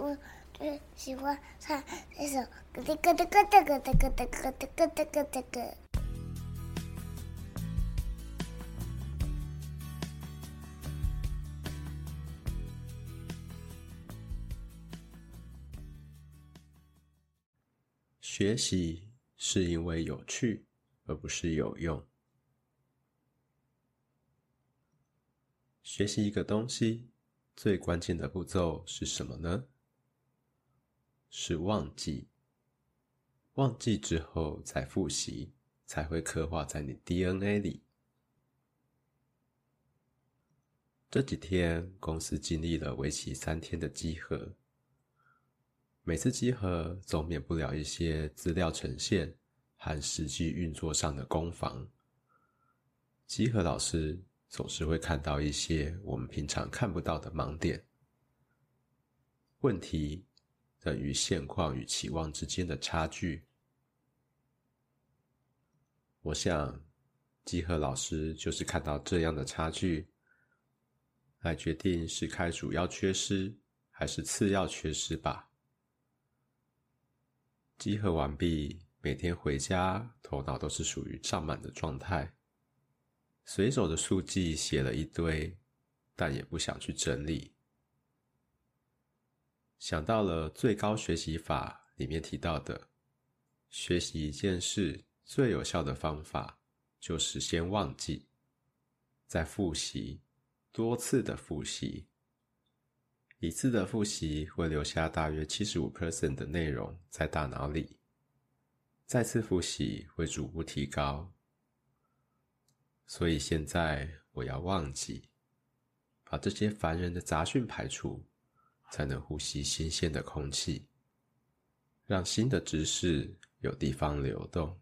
我最喜欢唱这首咯哒咯哒咯哒咯哒咯哒咯哒咯哒咯哒咯。学习是因为有趣，而不是有用。学习一个东西，最关键的步骤是什么呢？是忘记。忘记之后再复习，才会刻画在你 DNA 里。这几天公司经历了为期三天的集合，每次集合总免不了一些资料呈现和实际运作上的攻防。集合老师总是会看到一些我们平常看不到的盲点。问题等于现况与期望之间的差距。我想，集合老师就是看到这样的差距，来决定是开主要缺失还是次要缺失吧。集合完毕，每天回家头脑都是属于胀满的状态，随手的速记写了一堆，但也不想去整理。想到了最高学习法里面提到的，学习一件事最有效的方法，就是先忘记，再复习，多次的复习。一次的复习会留下大约七十五 percent 的内容在大脑里，再次复习会逐步提高。所以现在我要忘记，把这些烦人的杂讯排除。才能呼吸新鲜的空气，让新的知识有地方流动。